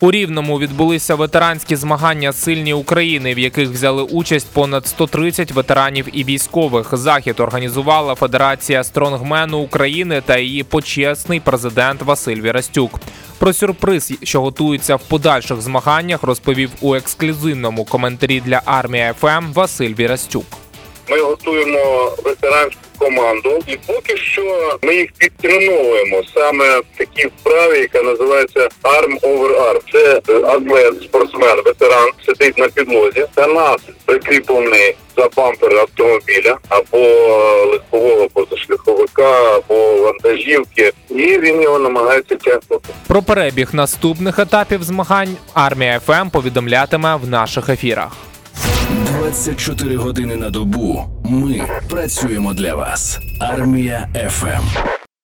У Рівному відбулися ветеранські змагання Сильні України, в яких взяли участь понад 130 ветеранів і військових. Захід організувала Федерація стронгмену України та її почесний президент Василь Вірастюк. Про сюрприз, що готується в подальших змаганнях, розповів у ексклюзивному коментарі для армія ФМ Василь Вірастюк. Ми готуємо ветеранську команду, і поки що ми їх підтримуємо саме в такій вправі, яка називається Arm over Arm. Це е, атлет, спортсмен, ветеран сидить на підлозі. Канат прикріплений за бампер автомобіля або легкового позашляховика, або вантажівки, і він його намагається тягнути. Про перебіг наступних етапів змагань армія ФМ повідомлятиме в наших ефірах. 24 години на добу. Ми працюємо для вас. Армія ФМ.